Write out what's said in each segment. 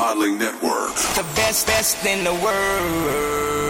Modeling Network. The best, best in the world.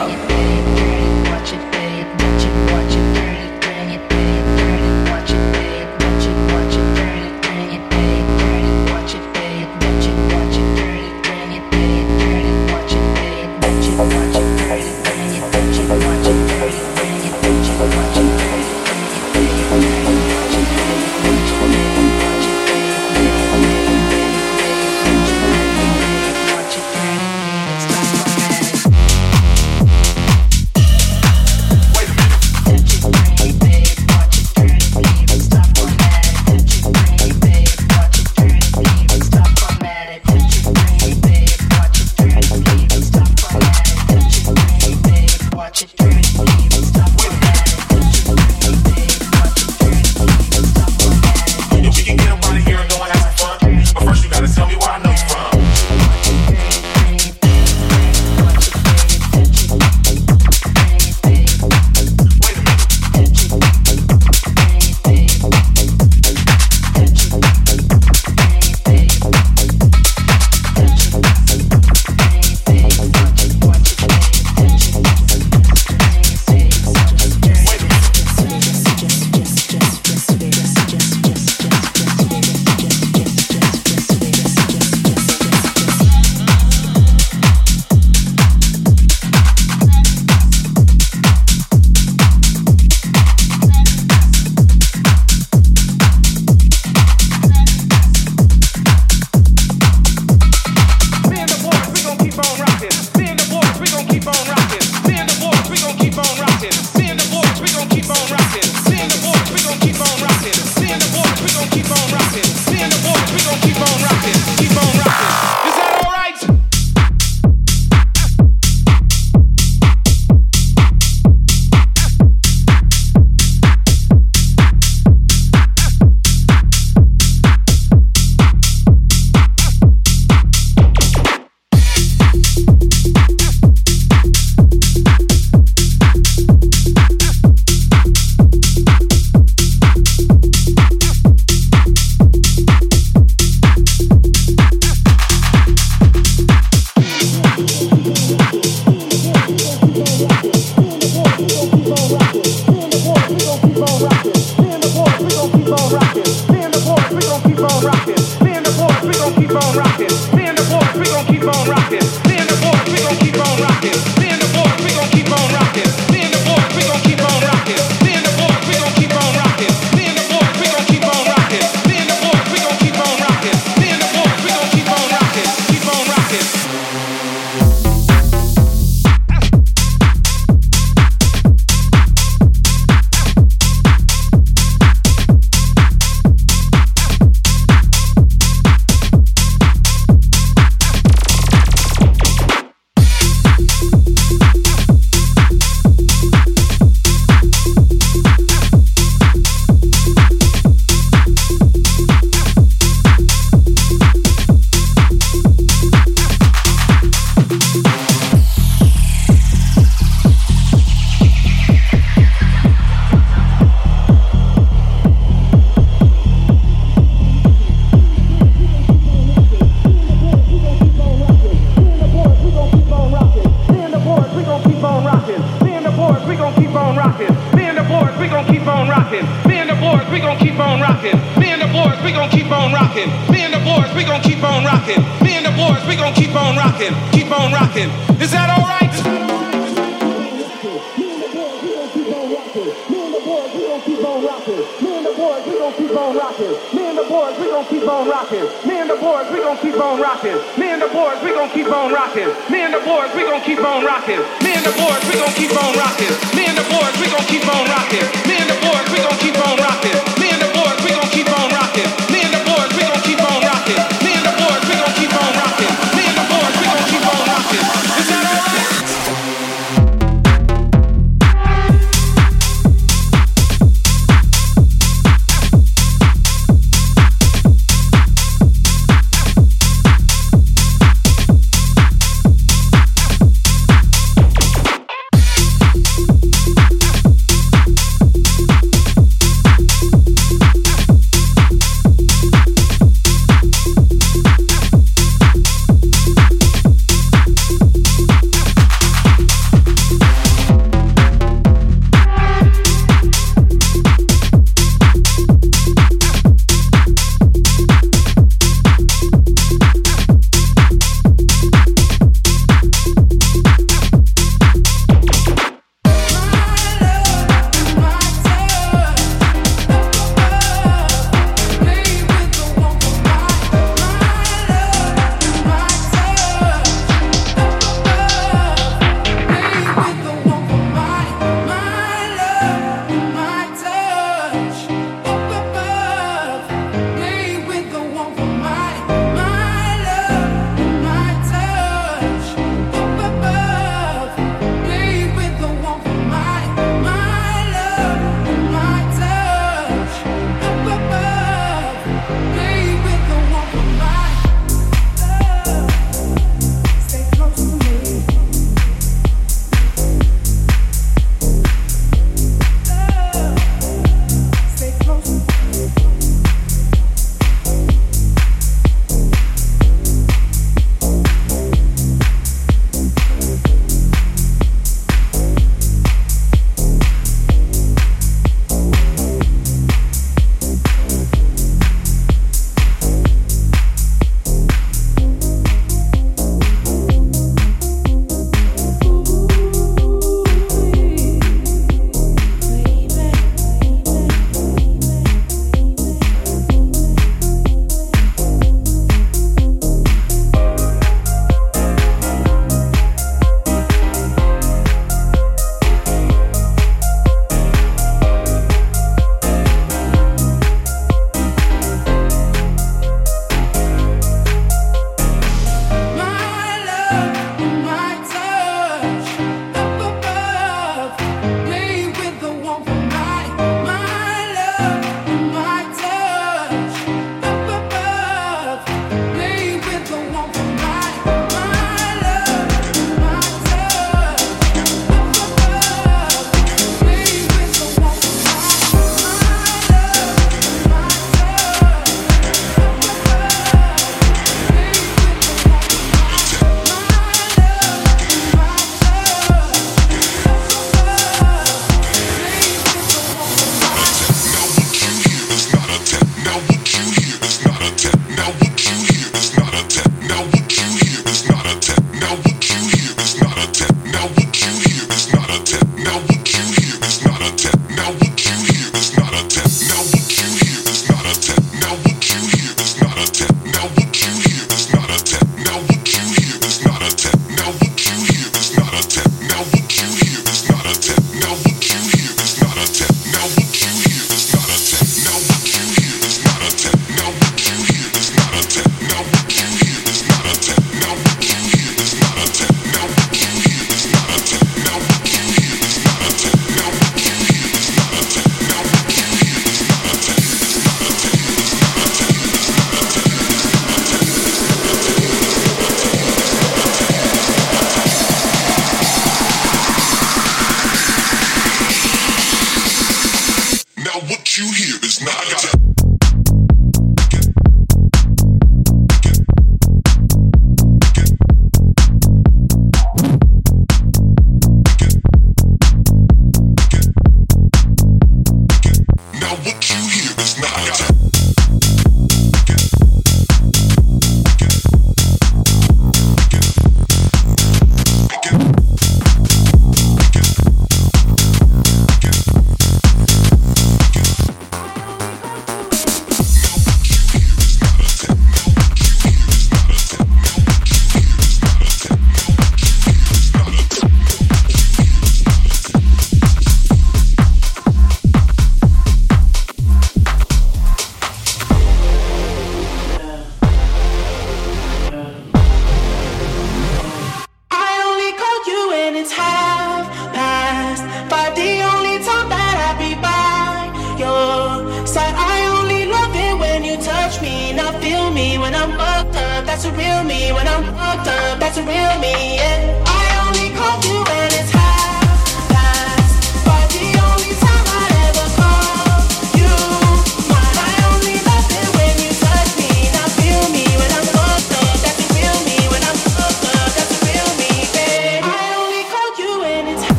Watch it.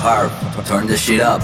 Harv, turn this shit up.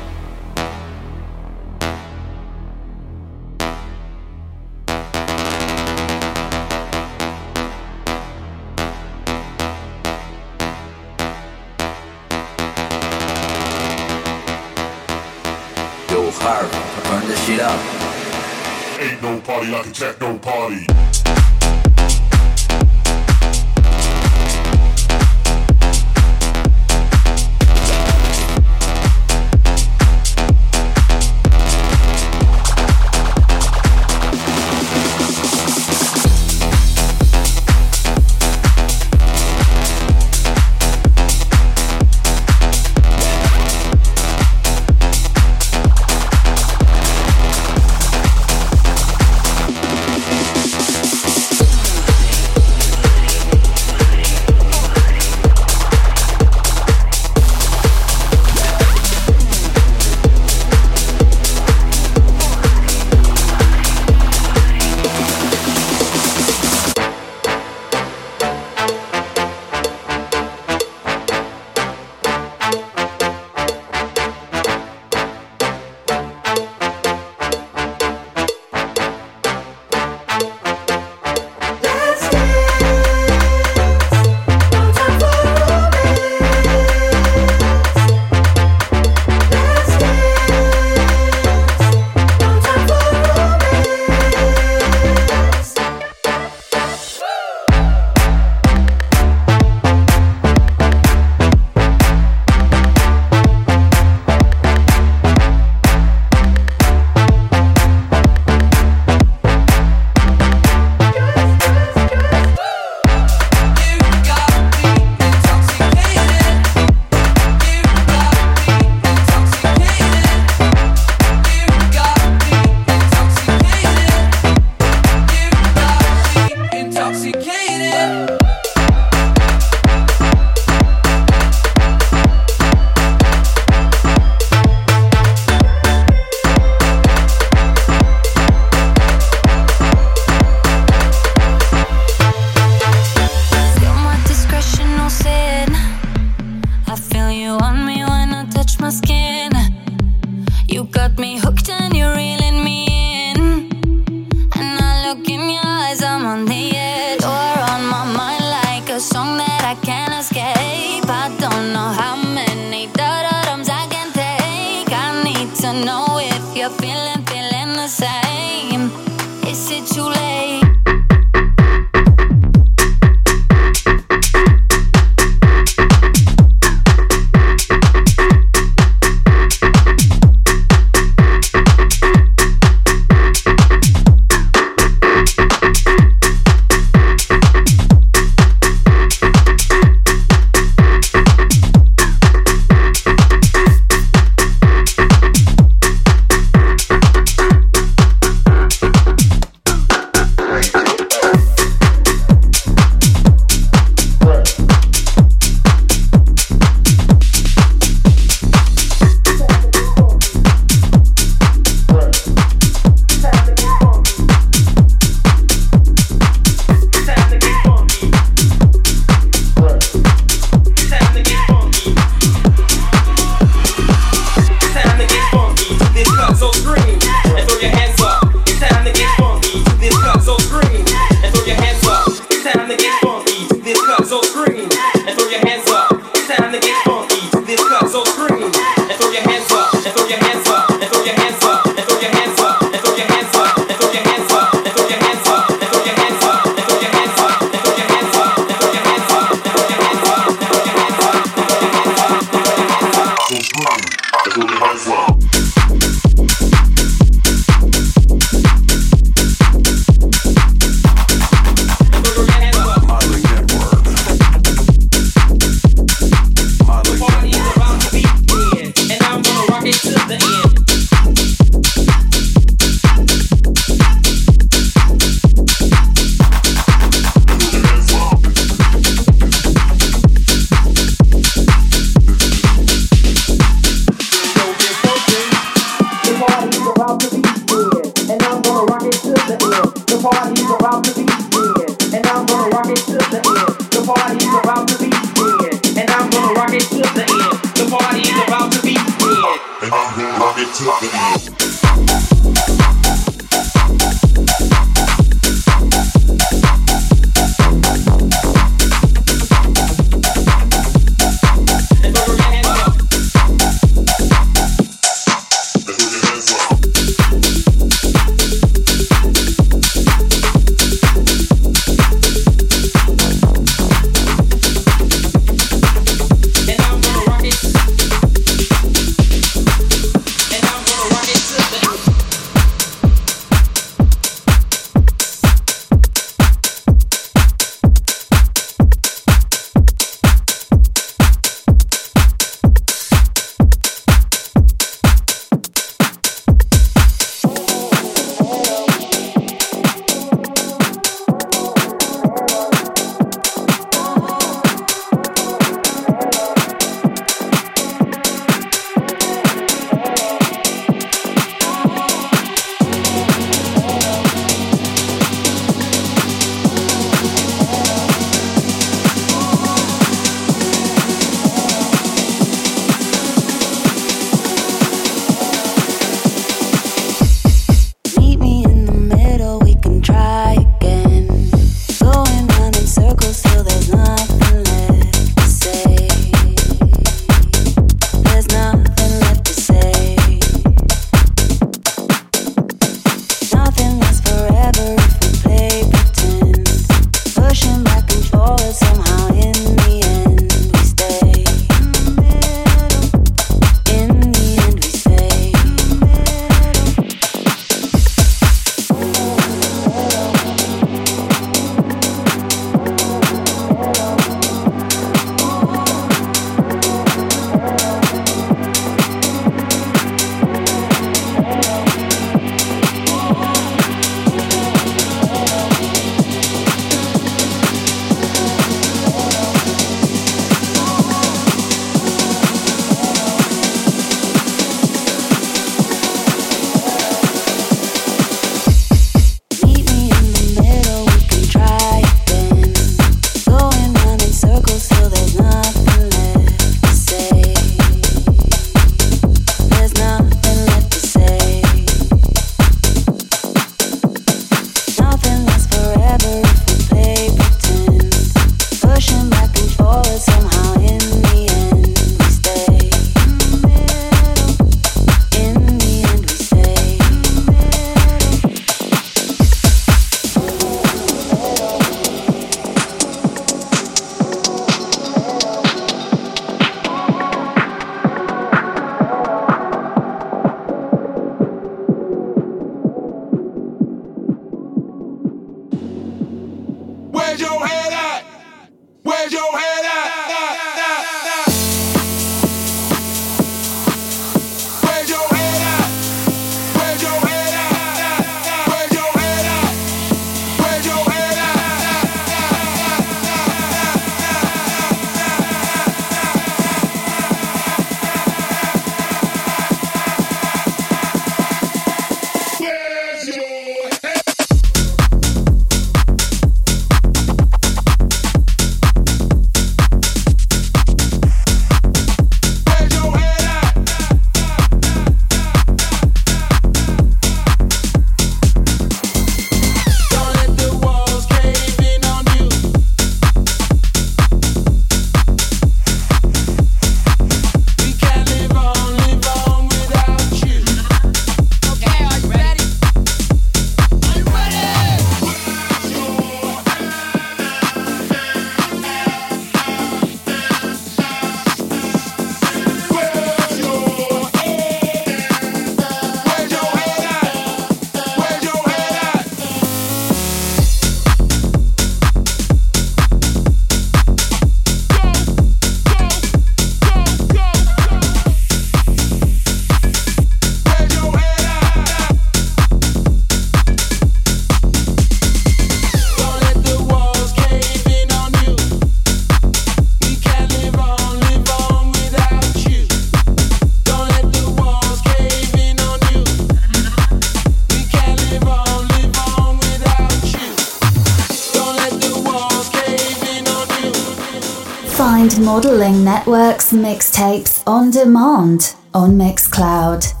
Networks mixtapes on demand on Mixcloud.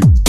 baby.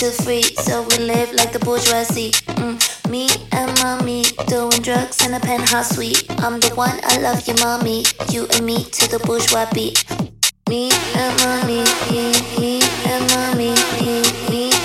too free, so we live like the bourgeoisie. Mm. Me and mommy doing drugs in a penthouse suite. I'm the one I love you, mommy. You and me to the bourgeois beat. Me and mommy, me, me and mommy, me, me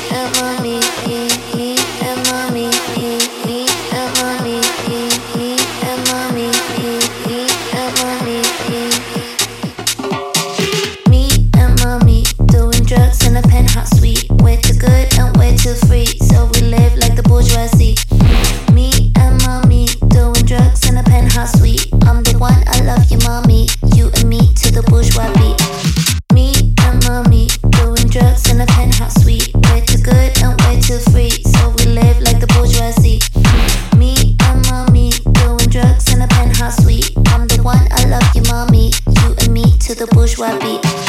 the bourgeois beat.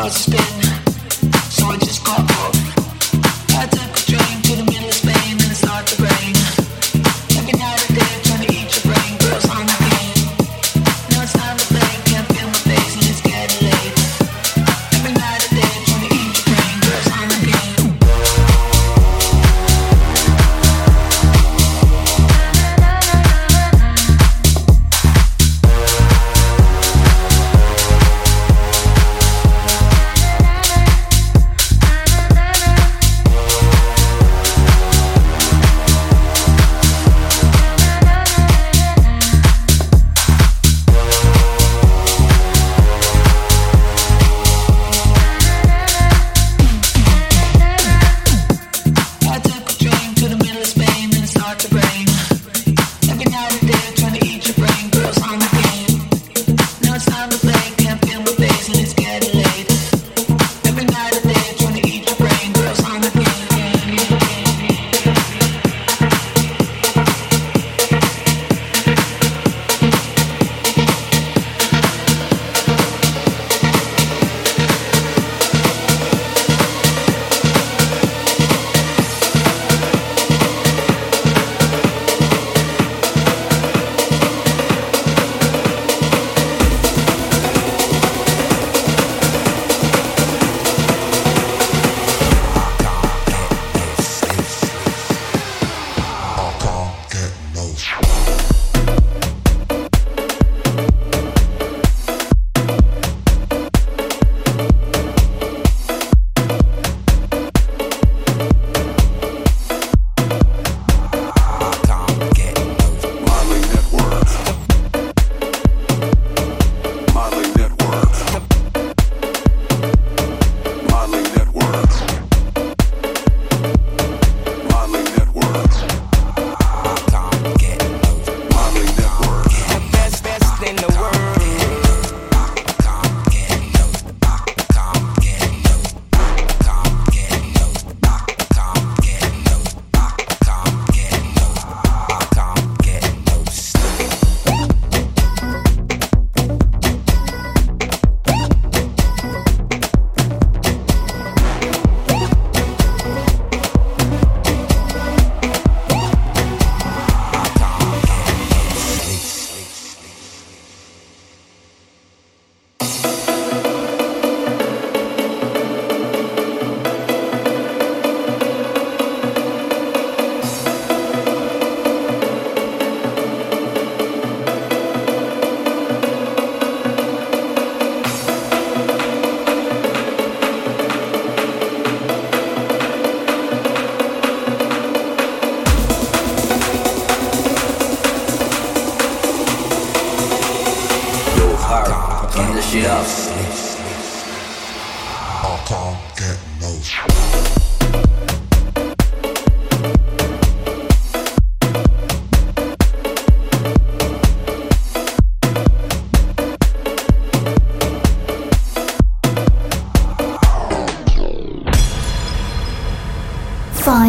starts to spin, so I just got up. I took a drink to the middle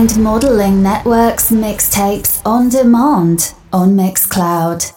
Mind Modeling Network's mixtapes on demand on Mixcloud.